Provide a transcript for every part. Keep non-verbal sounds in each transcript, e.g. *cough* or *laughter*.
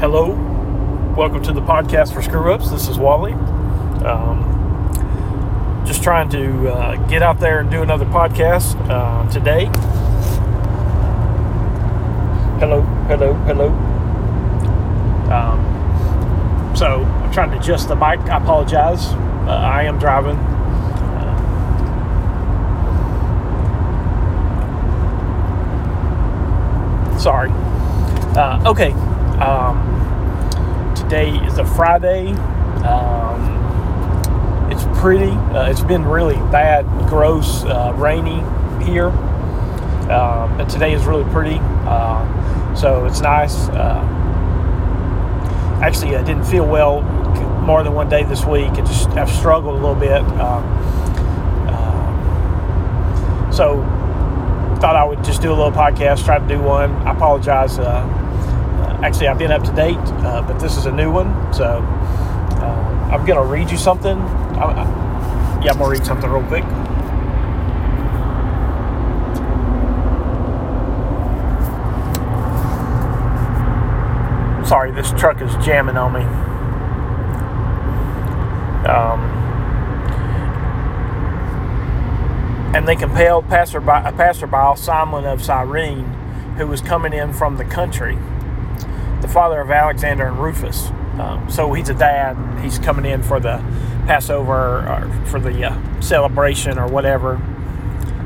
Hello, welcome to the podcast for Screw Ups. This is Wally. Um, just trying to uh, get out there and do another podcast uh, today. Hello, hello, hello. Um, so I'm trying to adjust the mic. I apologize. Uh, I am driving. Uh, sorry. Uh, okay. Um, today is a Friday. Um, it's pretty. Uh, it's been really bad, gross, uh, rainy here. Uh, but today is really pretty. Uh, so it's nice. Uh, actually, I didn't feel well more than one day this week. I just I've struggled a little bit. Um, uh, so thought I would just do a little podcast, try to do one. I apologize. Actually, I've been up to date, but this is a new one. So I'm going to read you something. I, yeah, I'm going to read something real quick. Sorry, this truck is jamming on me. Um, and they compelled passerby, a passerby, Simon of Cyrene, who was coming in from the country, the father of Alexander and Rufus. Um, so he's a dad. He's coming in for the Passover or for the uh, celebration or whatever.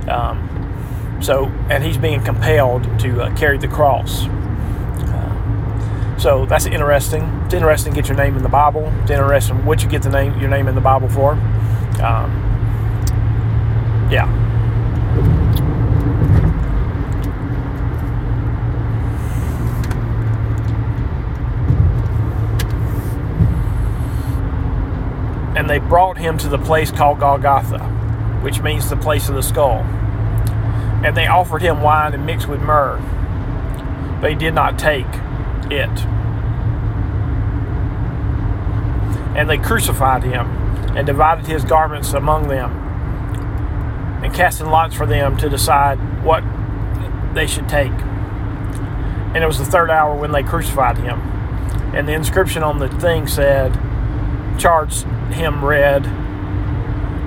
Um, so, and he's being compelled to uh, carry the cross. So that's interesting. It's interesting to get your name in the Bible. It's interesting what you get the name your name in the Bible for. Um, yeah. and they brought him to the place called Golgotha, which means the place of the skull. And they offered him wine and mixed with myrrh, but he did not take it. And they crucified him and divided his garments among them, and casting lots for them to decide what they should take. And it was the third hour when they crucified him. And the inscription on the thing said, Charged him red,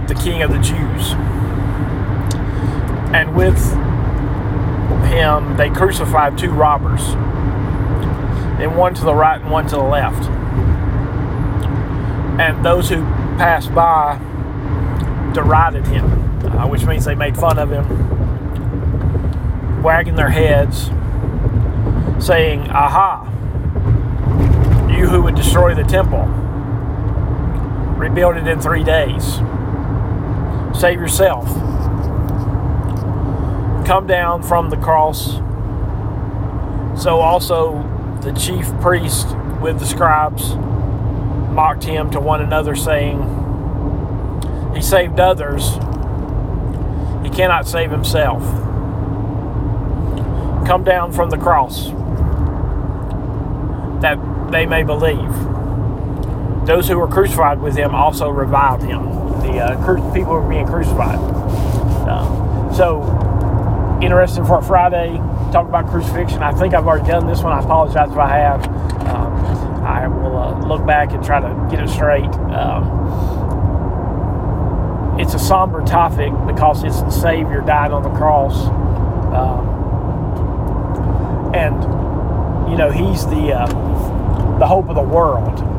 the King of the Jews. And with him they crucified two robbers, and one to the right and one to the left. And those who passed by derided him, uh, which means they made fun of him, wagging their heads, saying, Aha, you who would destroy the temple rebuild it in three days. Save yourself. Come down from the cross. So also the chief priest with the scribes mocked him to one another, saying, He saved others, he cannot save himself. Come down from the cross that they may believe those who were crucified with him also reviled him. The uh, cru- people were being crucified. Uh, so, interesting for Friday, talk about crucifixion. I think I've already done this one. I apologize if I have. Um, I will uh, look back and try to get it straight. Um, it's a somber topic because it's the Savior died on the cross. Um, and, you know, He's the, uh, the hope of the world.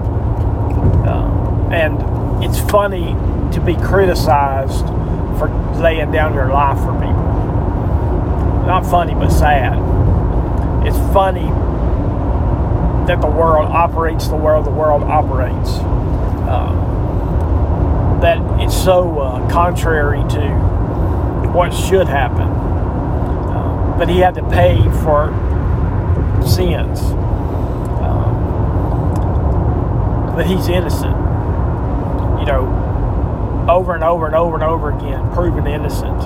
Uh, and it's funny to be criticized for laying down your life for people. Not funny, but sad. It's funny that the world operates the world the world operates. Uh, that it's so uh, contrary to what should happen. Uh, but he had to pay for sins but he's innocent. You know, over and over and over and over again, proven innocent.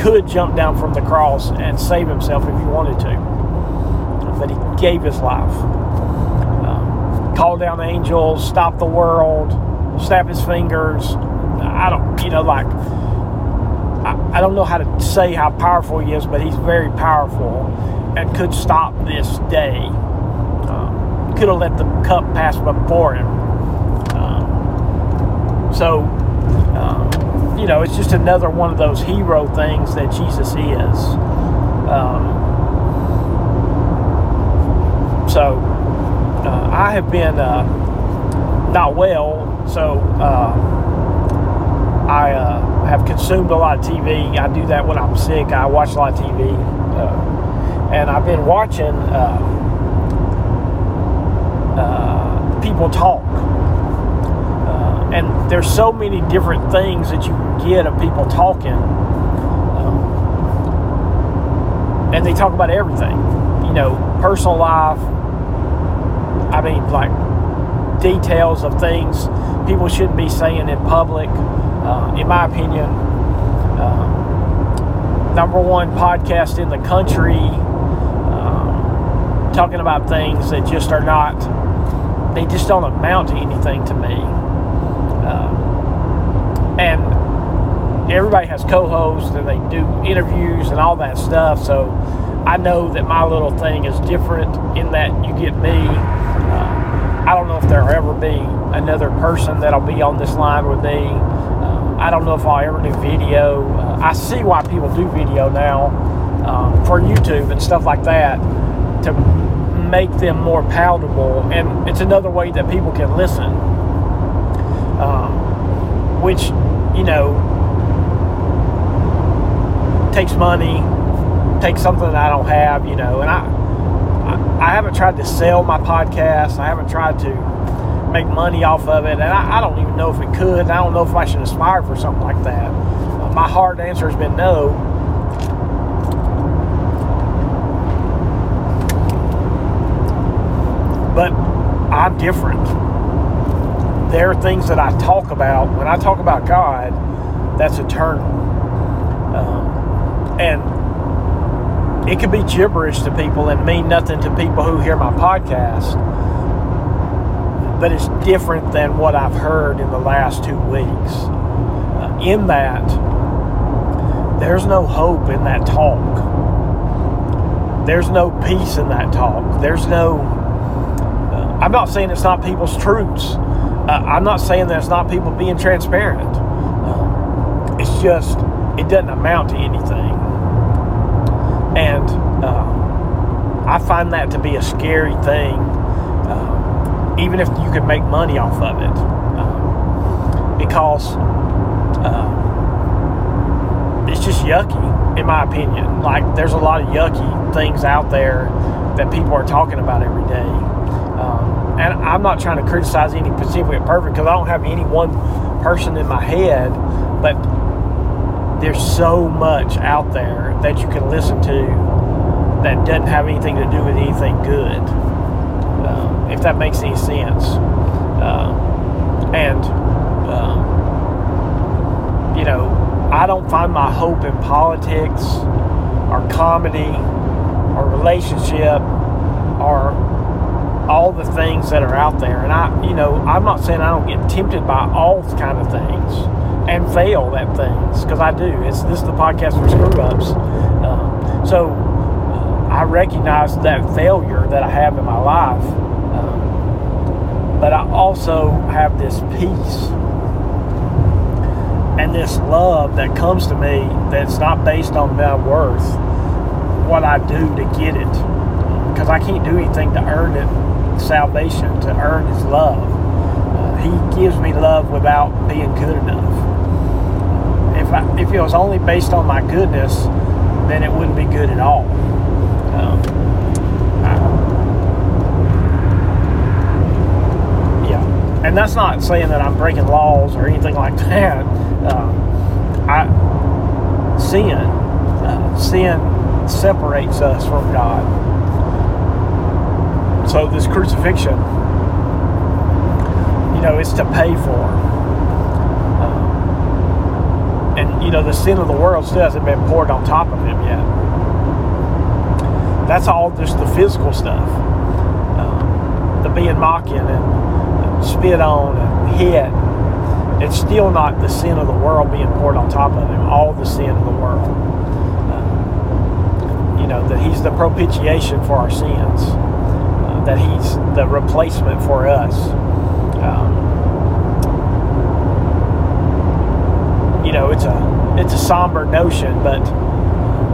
Could jump down from the cross and save himself if he wanted to, but he gave his life. Um, called down angels, stopped the world, snap his fingers. I don't, you know, like I, I don't know how to say how powerful he is, but he's very powerful and could stop this day could have let the cup pass before him. Um, so, um, you know, it's just another one of those hero things that Jesus is. Um, so, uh, I have been uh, not well, so uh, I uh, have consumed a lot of TV. I do that when I'm sick. I watch a lot of TV, uh, and I've been watching uh, uh, people talk. Uh, and there's so many different things that you can get of people talking, um, and they talk about everything. You know, personal life. I mean, like details of things people shouldn't be saying in public uh, in my opinion, uh, number one podcast in the country, um, talking about things that just are not, they just don't amount to anything to me. Uh, and everybody has co hosts and they do interviews and all that stuff. So I know that my little thing is different in that you get me. Uh, I don't know if there'll ever be another person that'll be on this line with me. I don't know if I'll ever do video. Uh, I see why people do video now um, for YouTube and stuff like that to make them more palatable, and it's another way that people can listen. Um, which, you know, takes money, takes something I don't have, you know, and I, I, I haven't tried to sell my podcast. I haven't tried to make money off of it, and I, I, don't even know if it could. I don't know if I should aspire for something like that. Uh, my hard answer has been no. But I'm different. There are things that I talk about. When I talk about God, that's eternal. Um, and it could be gibberish to people and mean nothing to people who hear my podcast but it's different than what I've heard in the last two weeks. Uh, in that, there's no hope in that talk. There's no peace in that talk. There's no. Uh, I'm not saying it's not people's truths. Uh, I'm not saying that it's not people being transparent. Uh, it's just, it doesn't amount to anything. And uh, I find that to be a scary thing even if you could make money off of it. Um, because uh, it's just yucky, in my opinion. Like, there's a lot of yucky things out there that people are talking about every day. Um, and I'm not trying to criticize any specific person because I don't have any one person in my head, but there's so much out there that you can listen to that doesn't have anything to do with anything good uh, if that makes any sense. Uh, and, um, you know, I don't find my hope in politics or comedy or relationship or all the things that are out there. And I, you know, I'm not saying I don't get tempted by all kind of things and fail at things because I do. It's this is the podcast for screw ups. Uh, so I recognize that failure that I have in my life, um, but I also have this peace and this love that comes to me that's not based on my worth, what I do to get it, because I can't do anything to earn it, salvation, to earn His love. Uh, he gives me love without being good enough. If I, if it was only based on my goodness, then it wouldn't be good at all. Um, yeah, and that's not saying that I'm breaking laws or anything like *laughs* that. Uh, I sin, uh, sin separates us from God. So this crucifixion, you know, it's to pay for. Uh, and you know, the sin of the world still hasn't been poured on top of him yet. That's all just the physical stuff. Um, the being mocking and spit on and hit. It's still not the sin of the world being poured on top of him. All the sin of the world. Uh, you know that he's the propitiation for our sins. That he's the replacement for us. Um, you know, it's a it's a somber notion, but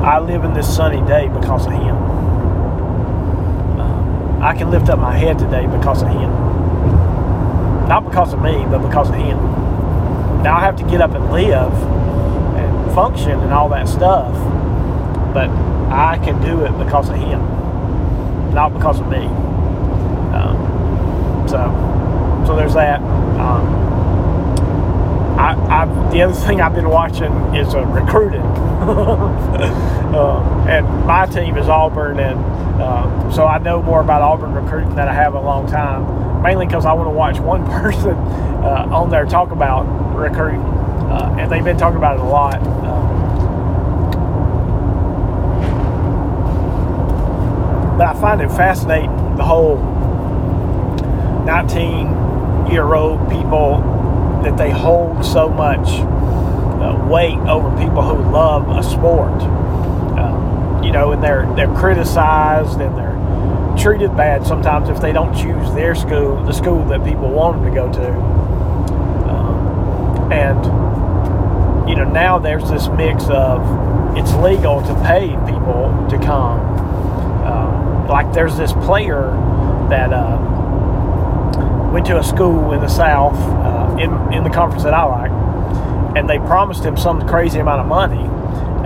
I live in this sunny day because of him. Um, I can lift up my head today because of him. Not because of me, but because of him. Now I have to get up and live and function and all that stuff, but I can do it because of him, not because of me. So, so there's that. Um, I, I, the other thing I've been watching is uh, recruiting, uh, *laughs* and my team is Auburn, and uh, so I know more about Auburn recruiting than I have in a long time. Mainly because I want to watch one *laughs* person uh, on there talk about recruiting, uh, and they've been talking about it a lot. Um, but I find it fascinating the whole 19 year old people that they hold so much uh, weight over people who love a sport. Um, you know, and they're they're criticized and they're treated bad sometimes if they don't choose their school, the school that people want them to go to. Um, and you know, now there's this mix of it's legal to pay people to come. Um, like there's this player that uh, went to a school in the South in, in the conference that I like, and they promised him some crazy amount of money,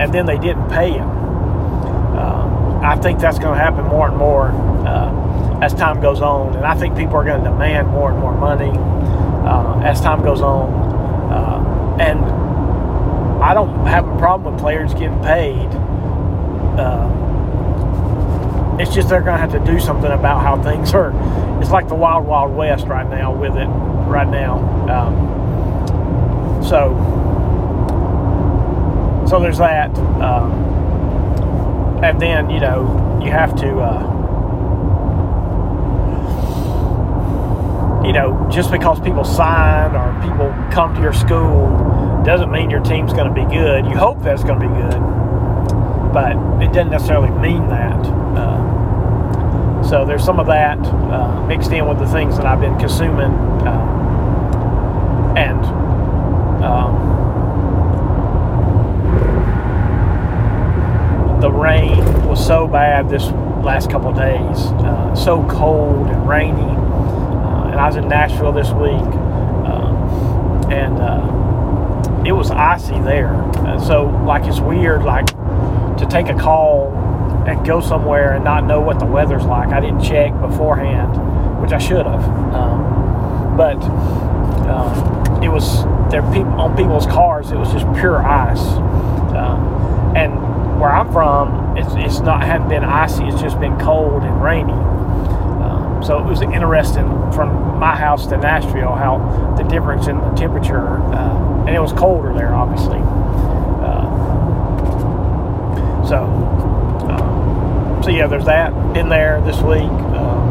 and then they didn't pay him. Uh, I think that's going to happen more and more uh, as time goes on, and I think people are going to demand more and more money uh, as time goes on. Uh, and I don't have a problem with players getting paid. Uh, it's just they're going to have to do something about how things *laughs* are. It's like the wild, wild west right now with it right now. Um, so, so there's that. Um, and then, you know, you have to, uh, you know, just because people sign or people come to your school doesn't mean your team's going to be good. You hope that's going to be good, but it doesn't necessarily mean that. Uh, so there's some of that uh, mixed in with the things that I've been consuming. Uh, and um, the rain was so bad this last couple of days, uh, so cold and rainy. Uh, and I was in Nashville this week, uh, and uh, it was icy there. So, like, it's weird, like, to take a call and go somewhere and not know what the weather's like. I didn't check beforehand, which I should have. Um, but um, it was there people on people's cars. It was just pure ice, uh, and where I'm from, it's, it's not hadn't been icy. It's just been cold and rainy. Um, so it was interesting from my house to Nashville how the difference in the temperature, uh, and it was colder there, obviously. Uh, so, um, so yeah, there's that in there this week. Um,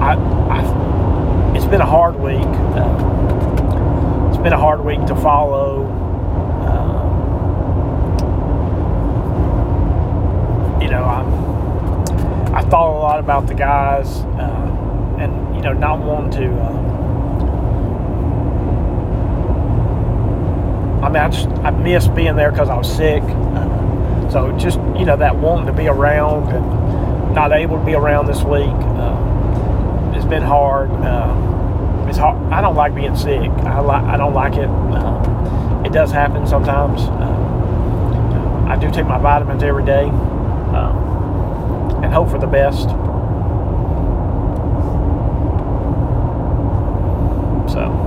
I, I, it's been a hard week. Uh, it's been a hard week to follow. Um, you know, I, I thought a lot about the guys, uh, and you know, not wanting to. Uh, I mean, I just I missed being there because I was sick. So just you know that wanting to be around and not able to be around this week. Uh, it's been hard. Uh, it's hard. I don't like being sick. I like. I don't like it. Uh, it does happen sometimes. Uh, I do take my vitamins every day uh, and hope for the best. So.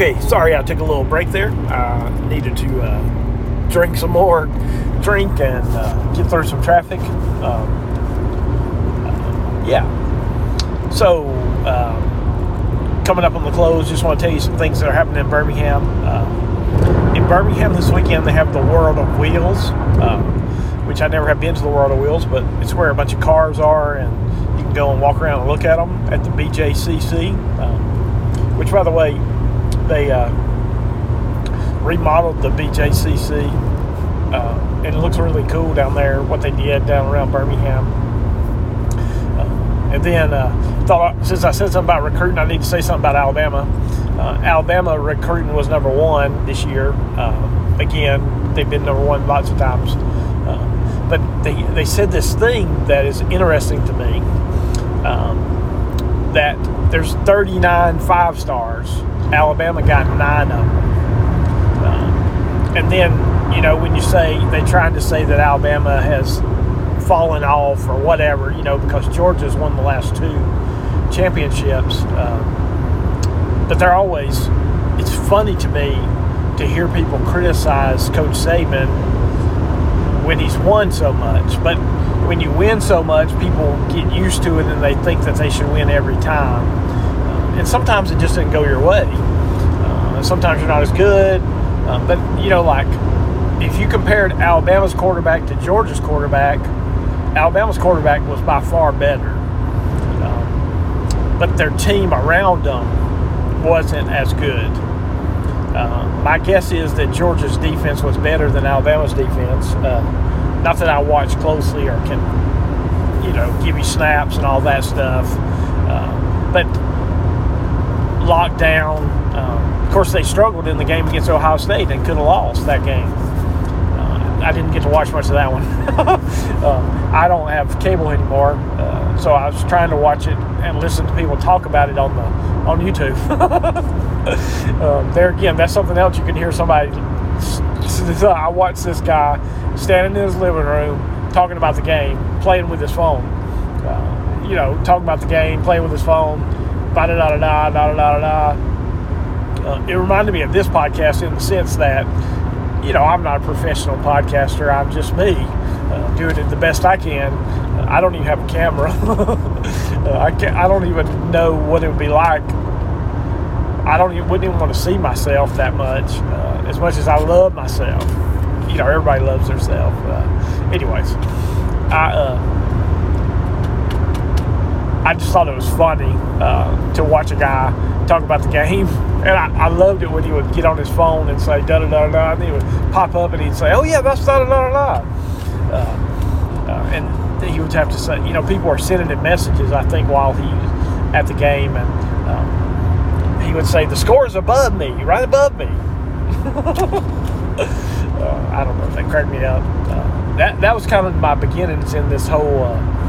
Okay, sorry I took a little break there. I uh, needed to uh, drink some more drink and uh, get through some traffic. Um, uh, yeah. So, um, coming up on the close, just want to tell you some things that are happening in Birmingham. Uh, in Birmingham this weekend, they have the World of Wheels, uh, which I never have been to the World of Wheels, but it's where a bunch of cars are, and you can go and walk around and look at them at the BJCC. Um, which, by the way, they uh, remodeled the BJCC, uh, and it looks really cool down there. What they did down around Birmingham. Uh, and then uh, thought since I said something about recruiting, I need to say something about Alabama. Uh, Alabama recruiting was number one this year. Uh, again, they've been number one lots of times. But they, they said this thing that is interesting to me um, that there's 39 five stars. Alabama got nine of them. Um, and then, you know, when you say they're trying to say that Alabama has fallen off or whatever, you know, because Georgia's won the last two championships. Um, but they're always, it's funny to me to hear people criticize Coach Saban when he's won so much. But when you win so much, people get used to it and they think that they should win every time. And sometimes it just didn't go your way. Uh, sometimes you're not as good. Um, but, you know, like if you compared Alabama's quarterback to Georgia's quarterback, Alabama's quarterback was by far better. Um, but their team around them wasn't as good. Uh, my guess is that Georgia's defense was better than Alabama's defense. Uh, not that I watch closely or can, you know, give you snaps and all that stuff. Uh, but lockdown. Um, of course, they struggled in the game against Ohio State and could have lost that game. Uh, I didn't get to watch much of that one. *laughs* uh, I don't have cable anymore, uh, so I was trying to watch it and listen to people talk about it on the on YouTube. *laughs* Um, there again, that's something else you can hear somebody. *laughs* I watched this guy standing in his living room talking about the game, playing with his phone. Uh, you know, talking about the game, playing with his phone, da da da da da da da it reminded me of this podcast in the sense that, you know, I'm not a professional podcaster. I'm just me, uh, doing it the best I can. Uh, I don't even have a camera. *laughs* Uh, I, I don't even know what it would be like. I don't even wouldn't even want to see myself that much, uh, as much as I love myself. You know, everybody loves themselves. Uh, anyways, I I just thought it was funny uh, to watch a guy talk about the game. And I, I, loved it when he would get on his phone and say da da da da, and he would pop up and he'd say, "Oh yeah, that's da da da da." Uh, uh, and he would have to say, you know, people are sending him messages. I think while he's at the game, and um, he would say, "The score is above me, right above me." *laughs* Uh, I don't know. That cracked me up. Uh, that that was kind of my beginnings in this whole uh,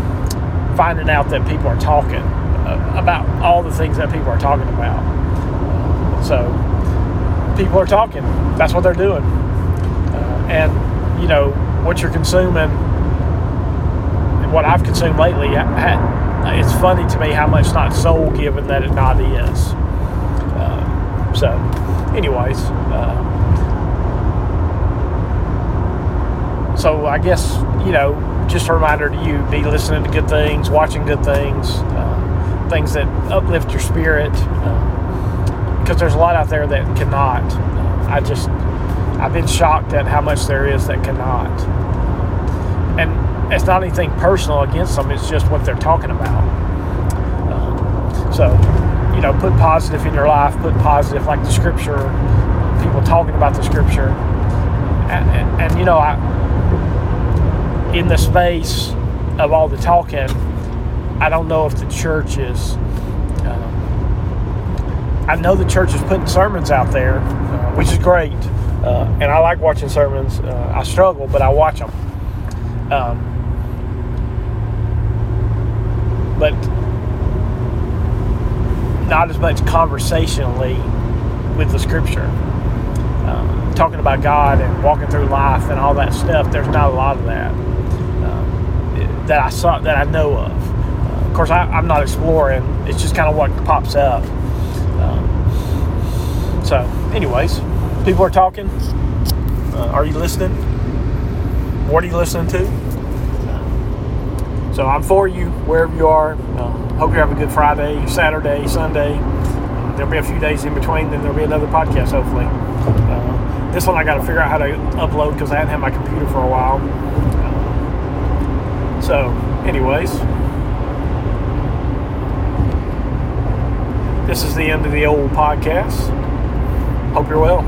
finding out that people are talking uh, about all the things that people are talking about. Uh, so people are talking. That's what they're doing. Uh, and you know what you're consuming, and what I've consumed lately. it's funny to me how much not soul given that it not is. so, anyways. so I guess you know, just a reminder to you: be listening to good things, watching good things, uh, things that uplift your spirit, because uh, there's a lot out there that cannot. I just, I've been shocked at how much there is that cannot, and it's not anything personal against them. It's just what they're talking about. Uh, so, you know, put positive in your life. Put positive, like the scripture. People talking about the scripture, and, and, and you know, I in the space of all the talking, I don't know if the church is. Uh, I know the church is putting sermons out there, uh, which is great, uh, and I like watching sermons. Uh, I struggle, but I watch them. Um, but not as much conversationally with the scripture. Uh, talking about God and walking through life and all that stuff, there's not a lot of that that I saw that I know of. Uh, of course, I, am not exploring; it's just kind of what pops up. Um, so, anyways, people are talking. Uh, are you listening? What are you listening to? So I'm for you wherever you are. Uh, hope you have a good Friday, Saturday, Sunday. there'll be a few days in between, then there'll be another podcast, hopefully. Uh, this one I got to figure out how to upload because I hadn't had my computer for a while. So, anyways, this is the end of the old podcast. Hope you're well.